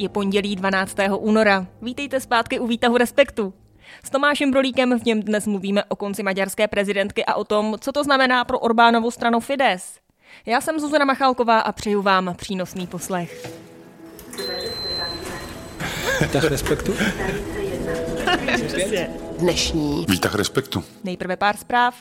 Je pondělí 12. února. Vítejte zpátky u výtahu Respektu. S Tomášem Brolíkem v něm dnes mluvíme o konci maďarské prezidentky a o tom, co to znamená pro Orbánovu stranu Fides. Já jsem Zuzana Machalková a přeju vám přínosný poslech. Výtah respektu? Dnešní Výtah respektu. Nejprve pár zpráv.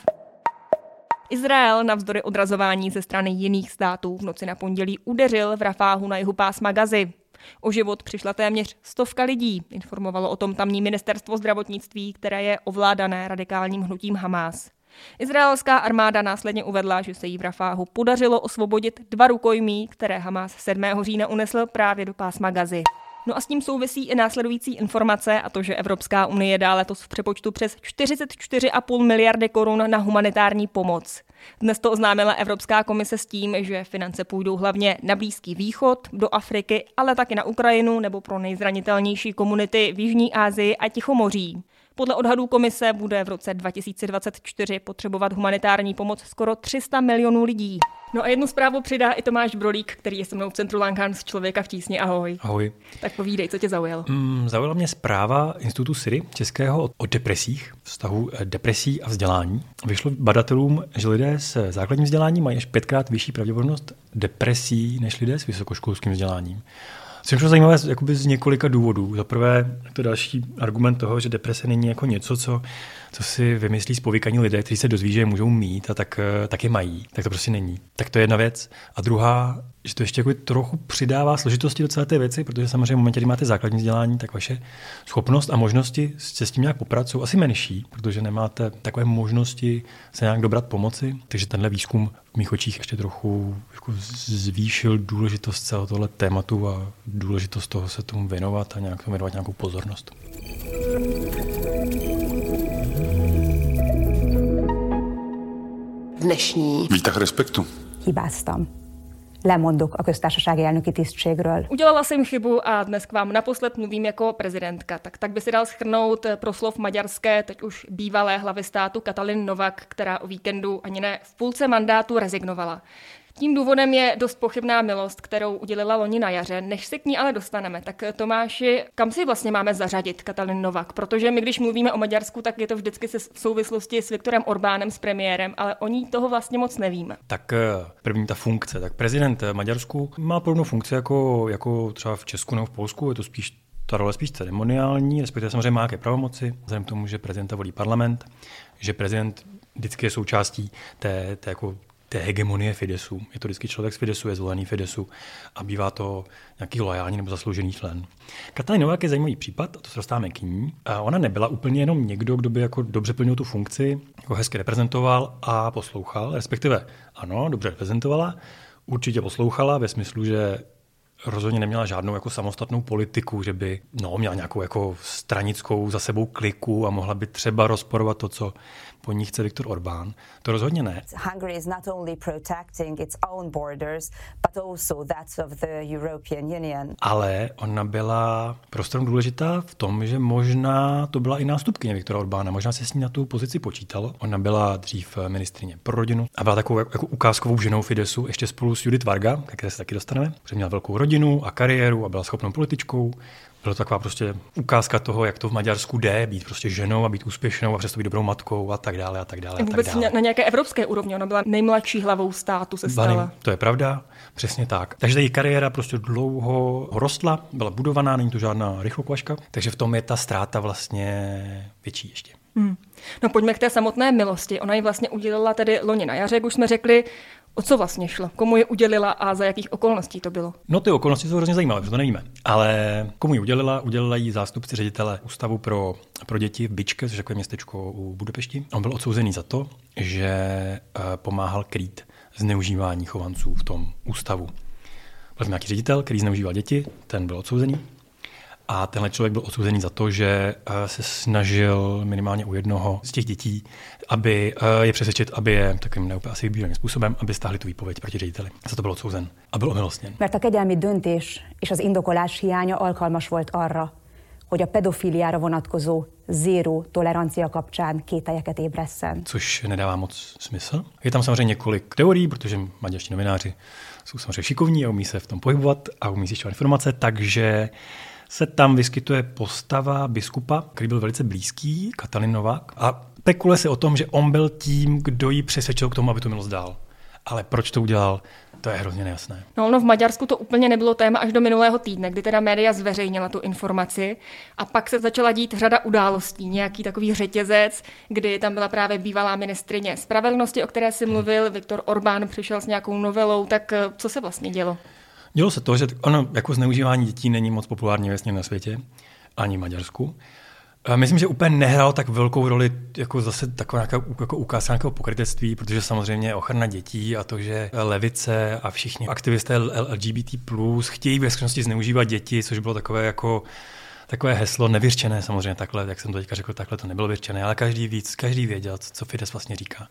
Izrael navzdory odrazování ze strany jiných států v noci na pondělí udeřil v Rafáhu na jihu pásma Gazy. O život přišla téměř stovka lidí, informovalo o tom tamní ministerstvo zdravotnictví, které je ovládané radikálním hnutím Hamás. Izraelská armáda následně uvedla, že se jí v Rafáhu podařilo osvobodit dva rukojmí, které Hamás 7. října unesl právě do pásma Gazy. No a s tím souvisí i následující informace a to, že Evropská unie dá letos v přepočtu přes 44,5 miliardy korun na humanitární pomoc. Dnes to oznámila Evropská komise s tím, že finance půjdou hlavně na Blízký východ, do Afriky, ale taky na Ukrajinu nebo pro nejzranitelnější komunity v Jižní Asii a Tichomoří. Podle odhadů komise bude v roce 2024 potřebovat humanitární pomoc skoro 300 milionů lidí. No a jednu zprávu přidá i Tomáš Brolík, který je se mnou v centru Lankán z Člověka v tísni. Ahoj. Ahoj. Tak povídej, co tě zaujalo? Mm, zaujala mě zpráva Institutu Siri českého o, o depresích, vztahu eh, depresí a vzdělání. Vyšlo badatelům, že lidé s základním vzděláním mají až pětkrát vyšší pravděpodobnost depresí než lidé s vysokoškolským vzděláním. Což je zajímavé jakoby z několika důvodů. Za prvé, to další argument toho, že deprese není jako něco, co, co si vymyslí spovykaní lidé, kteří se dozví, že je můžou mít a tak, eh, tak je mají. Tak to prostě není. Tak to je jedna věc. A druhá, že to ještě jako trochu přidává složitosti do celé té věci, protože samozřejmě v momentě, kdy máte základní vzdělání, tak vaše schopnost a možnosti se s tím nějak poprat jsou asi menší, protože nemáte takové možnosti se nějak dobrat pomoci. Takže tenhle výzkum v mých očích ještě trochu jako zvýšil důležitost celého tohle tématu a důležitost toho se tomu věnovat a nějak tomu věnovat nějakou pozornost. dnešní Výtah respektu. hibáztam. Lemondok a köztársasági elnöki tisztségről. Udělala jsem chybu a dnes k vám naposled mluvím jako prezidentka. Tak, tak by si dal schrnout proslov maďarské, teď už bývalé hlavy státu Katalin Novak, která o víkendu ani ne v půlce mandátu rezignovala. Tím důvodem je dost pochybná milost, kterou udělila loni na jaře. Než se k ní ale dostaneme, tak Tomáši, kam si vlastně máme zařadit Katalin Novak? Protože my, když mluvíme o Maďarsku, tak je to vždycky se v souvislosti s Viktorem Orbánem, s premiérem, ale o ní toho vlastně moc nevíme. Tak eh, první ta funkce. Tak prezident Maďarsku má podobnou funkci jako, jako třeba v Česku nebo v Polsku. Je to spíš ta role spíš ceremoniální, respektive samozřejmě má jaké pravomoci, vzhledem k tomu, že prezidenta volí parlament, že prezident vždycky je součástí té, té jako té hegemonie Fidesu. Je to vždycky člověk z Fidesu, je zvolený Fidesu a bývá to nějaký lojální nebo zasloužený člen. Katalin Novák je zajímavý případ, a to se dostáváme k ní. A ona nebyla úplně jenom někdo, kdo by jako dobře plnil tu funkci, jako hezky reprezentoval a poslouchal, respektive ano, dobře reprezentovala, určitě poslouchala ve smyslu, že rozhodně neměla žádnou jako samostatnou politiku, že by no, měla nějakou jako stranickou za sebou kliku a mohla by třeba rozporovat to, co po ní chce Viktor Orbán. To rozhodně ne. Hungary is not only protecting its own borders, but also that of the European Union. Ale ona byla prostorem důležitá v tom, že možná to byla i nástupkyně Viktora Orbána, možná se s ní na tu pozici počítalo. Ona byla dřív ministrině pro rodinu a byla takovou jako ukázkovou ženou Fidesu, ještě spolu s Judith Varga, které se taky dostaneme, protože měla velkou rodinu a kariéru a byla schopnou političkou. Byla to taková prostě ukázka toho, jak to v Maďarsku jde, být prostě ženou a být úspěšnou a přesto být dobrou matkou a tak dále a tak dále. A Vůbec tak dále. na nějaké evropské úrovni. Ona byla nejmladší hlavou státu se Bany, stala. to je pravda, přesně tak. Takže její kariéra prostě dlouho rostla, byla budovaná, není to žádná rychlokvaška, takže v tom je ta ztráta vlastně větší ještě. Hmm. No pojďme k té samotné milosti. Ona ji vlastně udělila tedy loni na jaře, jak už jsme řekli. O co vlastně šlo? Komu ji udělila a za jakých okolností to bylo? No ty okolnosti jsou hrozně zajímavé, protože to nevíme. Ale komu ji udělila? Udělila jí zástupci ředitele Ústavu pro, pro děti v Bičke, což je městečko u Budapešti. On byl odsouzený za to, že eh, pomáhal krýt zneužívání chovanců v tom ústavu. Byl tam nějaký ředitel, který zneužíval děti, ten byl odsouzený. A tenhle člověk byl odsouzený za to, že eh, se snažil minimálně u jednoho z těch dětí, aby eh, je přesvědčit, aby je takovým neúplně asi vybíravým způsobem, aby stáhli tu výpověď proti řediteli. Za to byl odsouzen a byl omilostněn. Mert a kegyelmi döntés és az indokolás hiánya alkalmas volt arra, hogy a pedofiliára vonatkozó zéró tolerancia kapcsán kételyeket ébresszen. Což nedává moc smysl. Je tam samozřejmě několik teorií, protože maďarští novináři jsou samozřejmě šikovní a umí se v tom pohybovat a umí zjišťovat informace, takže se tam vyskytuje postava biskupa, který byl velice blízký, Katalin Novák, a spekuluje se o tom, že on byl tím, kdo ji přesvědčil k tomu, aby to milost dál. Ale proč to udělal, to je hrozně nejasné. No, no, v Maďarsku to úplně nebylo téma až do minulého týdne, kdy teda média zveřejnila tu informaci a pak se začala dít řada událostí, nějaký takový řetězec, kdy tam byla právě bývalá ministrině spravedlnosti, o které si mluvil, Viktor Orbán přišel s nějakou novelou, tak eh, co se vlastně dělo? Dělo se to, že ono jako zneužívání dětí není moc populární vlastně na světě, ani v Maďarsku. Myslím, že úplně nehrál tak velkou roli jako zase taková nějaká jako ukázka nějakého pokrytectví, protože samozřejmě ochrana dětí a to, že levice a všichni aktivisté LGBT+, chtějí ve zneužívat děti, což bylo takové jako takové heslo nevyřčené samozřejmě takhle, jak jsem to teďka řekl, takhle to nebylo vyřčené, ale každý víc, každý věděl, co Fides vlastně říká.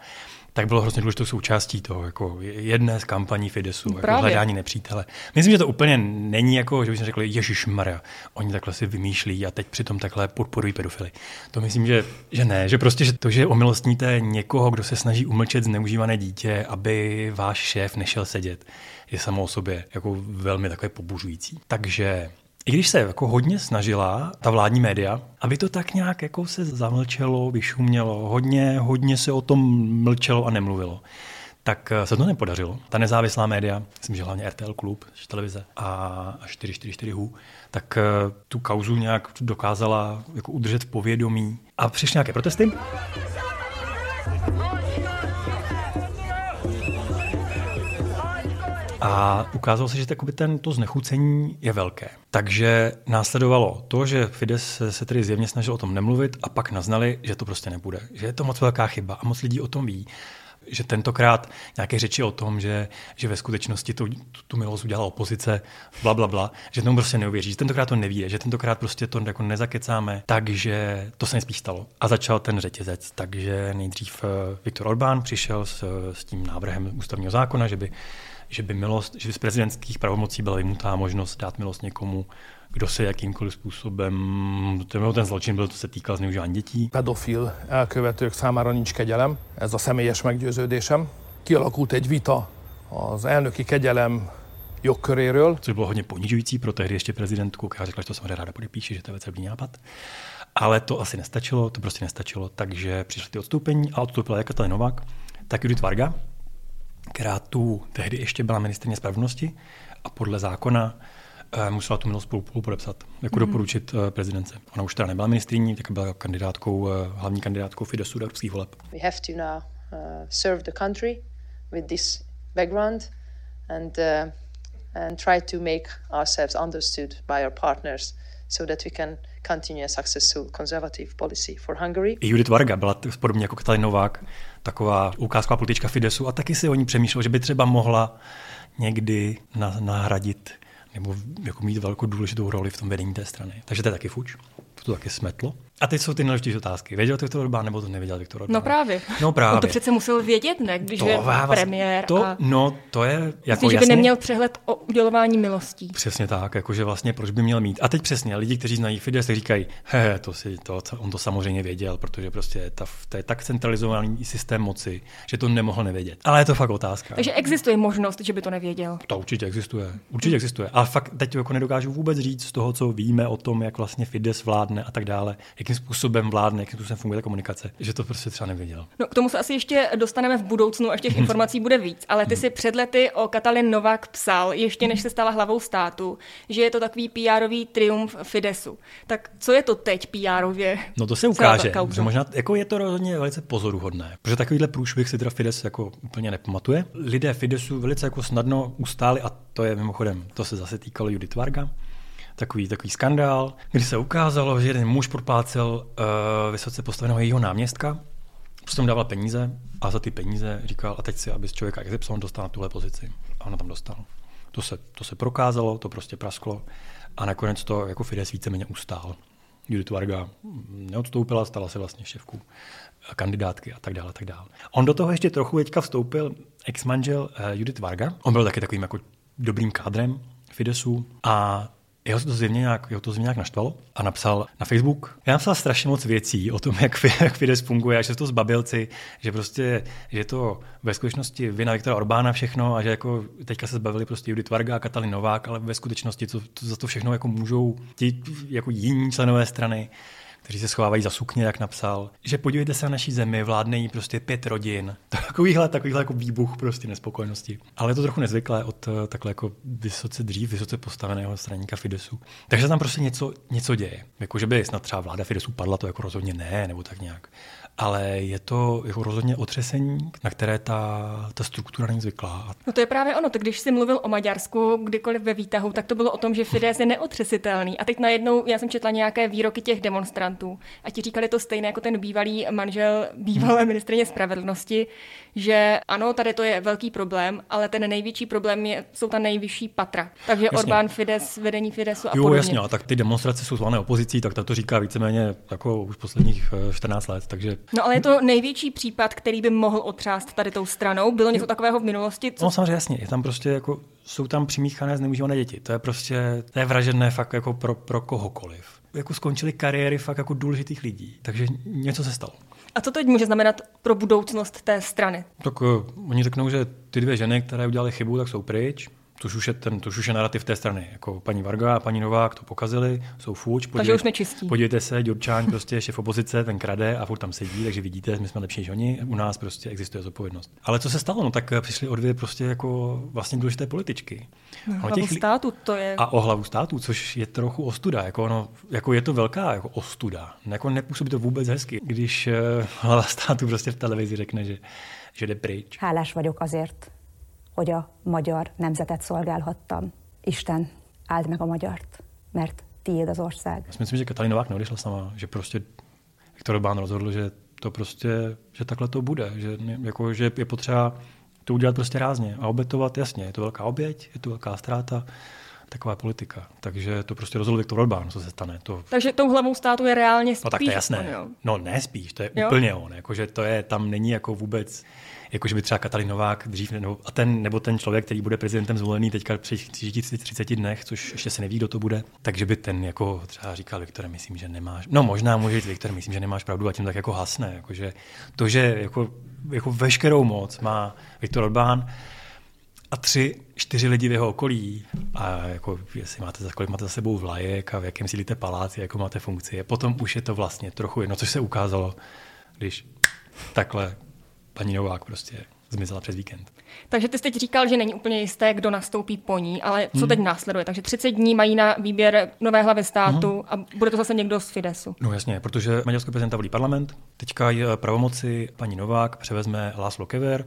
Tak bylo hrozně důležitou součástí toho, jako jedné z kampaní Fidesu, no, jako hledání nepřítele. Myslím, že to úplně není jako, že bychom řekli, Ježíš Maria, oni takhle si vymýšlí a teď přitom takhle podporují pedofily. To myslím, že, že ne, že prostě že to, že omilostníte někoho, kdo se snaží umlčet zneužívané dítě, aby váš šéf nešel sedět, je samo o sobě jako velmi takové pobuřující. Takže i když se jako hodně snažila ta vládní média, aby to tak nějak jako se zamlčelo, vyšumělo, hodně, hodně se o tom mlčelo a nemluvilo, tak se to nepodařilo. Ta nezávislá média, myslím, že hlavně RTL Klub, televize a 444 HU, tak eh, tu kauzu nějak dokázala jako udržet v povědomí. A přišly nějaké protesty. A ukázalo se, že ten, to znechucení je velké. Takže následovalo to, že Fides se tedy zjevně snažil o tom nemluvit a pak naznali, že to prostě nebude. Že je to moc velká chyba a moc lidí o tom ví že tentokrát nějaké řeči o tom, že, že ve skutečnosti tu, tu, tu milost udělala opozice, bla, bla, bla, že tomu prostě neuvěří, že tentokrát to neví, že tentokrát prostě to jako nezakecáme, takže to se nespíš stalo. A začal ten řetězec, takže nejdřív eh, Viktor Orbán přišel s, s tím návrhem ústavního zákona, že by že by milost, že by z prezidentských pravomocí byla vymutá možnost dát milost někomu, kdo se jakýmkoliv způsobem, ten zločin byl, to se týkal zneužívání dětí. Pedofil elkövetők számára nincs kegyelem, ez a személyes meggyőződésem. Kialakult egy vita az elnöki kegyelem jogköréről. Což bylo hodně ponižující pro tehdy ještě prezidentku, která řekla, že to samozřejmě ráda podepíše, že to je velice nápad. Ale to asi nestačilo, to prostě nestačilo, takže přišly ty odstoupení a odstoupila jak Katalin Novák, tak Judith Varga, která tu tehdy ještě byla ministrně spravedlnosti a podle zákona uh, musela tu milost spolu, spolu podepsat, jako mm. doporučit uh, prezidence. Ona už teda nebyla ministriní, tak byla kandidátkou, uh, hlavní kandidátkou Fidesu do evropských voleb. We have to now uh, serve the country with this background and, uh, and try to make ourselves understood by our partners so that we can continue a successful conservative policy for Hungary. Judith Varga byla podobně jako Katalin Novák, taková ukázková politička Fidesu a taky si o ní přemýšlel, že by třeba mohla někdy nahradit nebo jako mít velkou důležitou roli v tom vedení té strany. Takže to je taky fuč, to taky smetlo. A teď jsou ty nejdůležitější otázky. Věděl Viktor Orbán nebo to nevěděl Viktor Orbán? No právě. No právě. On to přece musel vědět, ne? Když to, je vás, premiér. To, a... No, to je jako Myslím, že by neměl přehled o udělování milostí. Přesně tak, jakože vlastně proč by měl mít. A teď přesně, lidi, kteří znají Fides, tak říkají, he, to si, to, on to samozřejmě věděl, protože prostě ta, to je tak centralizovaný systém moci, že to nemohl nevědět. Ale je to fakt otázka. Takže existuje možnost, že by to nevěděl. To určitě existuje. Určitě existuje. Ale fakt teď jako nedokážu vůbec říct z toho, co víme o tom, jak vlastně Fides vládne a tak dále, jakým způsobem vládne zvládne, jak se funguje ta komunikace, že to prostě třeba nevěděl. No, k tomu se asi ještě dostaneme v budoucnu, až těch informací bude víc, ale ty si před lety o Katalin Novak psal, ještě než se stala hlavou státu, že je to takový PR-ový triumf Fidesu. Tak co je to teď PR-ově? No to se ukáže, že možná jako je to rozhodně velice pozoruhodné, protože takovýhle průšvih si teda Fides jako úplně nepamatuje. Lidé Fidesu velice jako snadno ustáli a to je mimochodem, to se zase týkalo Judith Varga, takový, takový skandál, kdy se ukázalo, že jeden muž proplácel uh, vysoce postaveného jejího náměstka, prostě mu dával peníze a za ty peníze říkal, a teď si, aby z člověka XY dostal na tuhle pozici. A ona tam dostal. To se, to se prokázalo, to prostě prasklo a nakonec to jako Fides víceméně ustál. Judith Varga neodstoupila, stala se vlastně šéfkou kandidátky a tak dále, tak dále. On do toho ještě trochu teďka vstoupil ex-manžel uh, Judith Varga. On byl taky takovým jako dobrým kádrem Fidesu a jeho to zjevně nějak, jeho to zjevně nějak naštvalo a napsal na Facebook, já napsal strašně moc věcí o tom, jak, jak Fidesz funguje a že to zbabilci, že prostě, že to ve skutečnosti vina Viktora Orbána všechno a že jako teďka se zbavili prostě Judith Varga a Katalin Novák, ale ve skutečnosti to, to, za to všechno jako můžou ti jako jiní členové strany kteří se schovávají za sukně, jak napsal, že podívejte se na naší zemi, vládne jí prostě pět rodin. Takovýhle, takovýhle jako výbuch prostě nespokojenosti. Ale je to trochu nezvyklé od eh, takhle jako vysoce dřív, vysoce postaveného straníka Fidesu. Takže tam prostě něco, něco děje. Jako, že by snad třeba vláda Fidesu padla, to jako rozhodně ne, nebo tak nějak ale je to jako rozhodně otřesení, na které ta, ta struktura není zvyklá. No to je právě ono, tak když jsi mluvil o Maďarsku kdykoliv ve výtahu, tak to bylo o tom, že Fidesz je neotřesitelný. A teď najednou, já jsem četla nějaké výroky těch demonstrantů a ti říkali to stejné jako ten bývalý manžel bývalé ministrině spravedlnosti, že ano, tady to je velký problém, ale ten největší problém je, jsou ta nejvyšší patra. Takže jasně. Orbán, Fides, vedení Fidesu a jo, podobně. jasně, a tak ty demonstrace jsou zvané opozicí, tak to říká víceméně jako už posledních 14 eh, let, takže No ale je to největší případ, který by mohl otřást tady tou stranou. Bylo něco takového v minulosti? Co... No samozřejmě jasně, je tam prostě jako, jsou tam přimíchané zneužívané děti. To je prostě, to je vražedné fakt jako pro, pro kohokoliv. Jako skončily kariéry fakt jako důležitých lidí. Takže něco se stalo. A co to může znamenat pro budoucnost té strany? Tak uh, oni řeknou, že ty dvě ženy, které udělali chybu, tak jsou pryč Tož už je, ten, tož už je narrativ té strany. Jako paní Varga a paní Novák to pokazili, jsou fuč. Takže už nečistí. Podívejte se, Ďurčáň prostě je šéf opozice, ten krade a furt tam sedí, takže vidíte, my jsme lepší než oni, u nás prostě existuje zodpovědnost. Ale co se stalo? No tak přišli o dvě prostě jako vlastně důležité političky. No, hlavu těch, státu to je. A o hlavu státu, což je trochu ostuda. Jako, no, jako je to velká jako ostuda. Jako nepůsobí to vůbec hezky, když uh, hlava státu prostě v televizi řekne, že, že jde pryč. Hálás vagyok azért, hogy a magyar nemzetet szolgálhattam. Isten, áld meg a magyart, mert tiéd az ország. Myslím, že Katalin Novák neodešla sama, že prostě Viktor Orbán rozhodl, že to prostě, že takhle to bude, že, jako, že je potřeba to udělat prostě rázně a obětovat, jasně, je to velká oběť, je to velká ztráta, taková politika. Takže to prostě rozhodl Viktor Orbán, co se stane. To... Takže tou hlavou státu je reálně spíš No tak to je jasné. On, jo. No ne spíš, to je jo. úplně on. Jakože to je, tam není jako vůbec jako že by třeba Katalin Novák dřív, nebo, a ten, nebo ten člověk, který bude prezidentem zvolený teďka při 30 dnech, což ještě se neví, kdo to bude, takže by ten jako třeba říkal, Viktor, myslím, že nemáš, no možná může říct, Viktor, myslím, že nemáš pravdu a tím tak jako hasne, jakože to, že jako, jako veškerou moc má Viktor Orbán, a tři, čtyři lidi v jeho okolí a jako, jestli máte, za kolik máte za sebou vlajek a v jakém sílíte paláci, jako máte funkci, potom už je to vlastně trochu jedno, což se ukázalo, když takhle paní Novák prostě zmizela přes víkend. Takže ty jsi teď říkal, že není úplně jisté, kdo nastoupí po ní, ale co hmm. teď následuje? Takže 30 dní mají na výběr nové hlavy státu hmm. a bude to zase někdo z Fidesu. No jasně, protože maďarský prezidenta volí parlament, teďka je pravomoci paní Novák převezme Láslo Kever,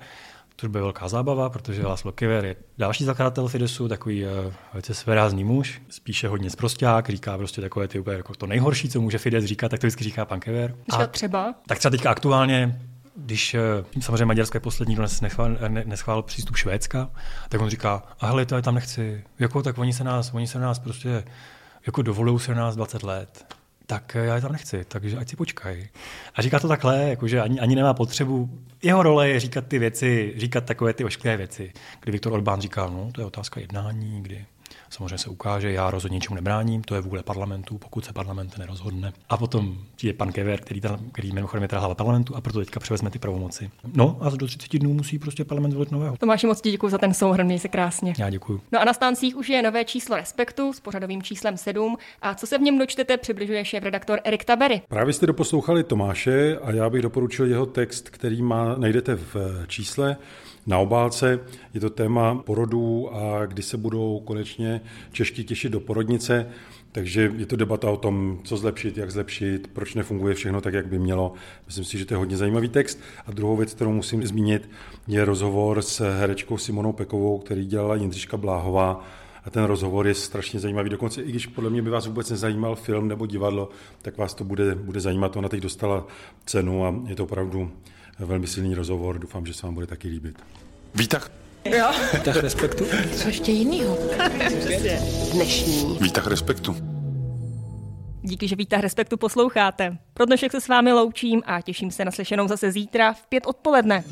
což bude velká zábava, protože Laszlo Kever je další zakladatel Fidesu, takový uh, velice svérázný muž, spíše hodně zprosták, říká prostě takové ty úplně jako to nejhorší, co může Fides říkat, tak to vždycky říká pan Kever. A třeba? Tak třeba teďka aktuálně když eh, samozřejmě Maďarsko je poslední, kdo neschválil, neschválil přístup Švédska, tak on říká, a hele, to já tam nechci. Jako, tak oni se nás, oni se nás prostě, jako dovolují se nás 20 let tak já je tam nechci, takže ať si počkají. A říká to takhle, jakože ani, ani nemá potřebu. Jeho role je říkat ty věci, říkat takové ty ošklé věci. Kdy Viktor Orbán říkal, no to je otázka jednání, kdy Samozřejmě se ukáže, já rozhodně ničemu nebráním, to je vůle parlamentu, pokud se parlament nerozhodne. A potom je pan Kever, který, tam, který mimochodem je teda hlava parlamentu a proto teďka převezme ty pravomoci. No a do 30 dnů musí prostě parlament zvolit nového. Tomáši, moc děkuji za ten souhrn, měj se krásně. Já děkuji. No a na stáncích už je nové číslo Respektu s pořadovým číslem 7. A co se v něm dočtete, přibližuje šéf redaktor Erik Tabery. Právě jste doposlouchali Tomáše a já bych doporučil jeho text, který má, najdete v čísle na obálce. Je to téma porodů a kdy se budou konečně Češky těšit do porodnice. Takže je to debata o tom, co zlepšit, jak zlepšit, proč nefunguje všechno tak, jak by mělo. Myslím si, že to je hodně zajímavý text. A druhou věc, kterou musím zmínit, je rozhovor s herečkou Simonou Pekovou, který dělala Jindřiška Bláhová. A ten rozhovor je strašně zajímavý. Dokonce i když podle mě by vás vůbec nezajímal film nebo divadlo, tak vás to bude, bude zajímat. Ona teď dostala cenu a je to opravdu velmi silný rozhovor. Doufám, že se vám bude taky líbit. Výtah. Jo. Výtah respektu. Co ještě jinýho? Dnešní. Výtah respektu. Díky, že výtah respektu posloucháte. Pro dnešek se s vámi loučím a těším se na slyšenou zase zítra v pět odpoledne.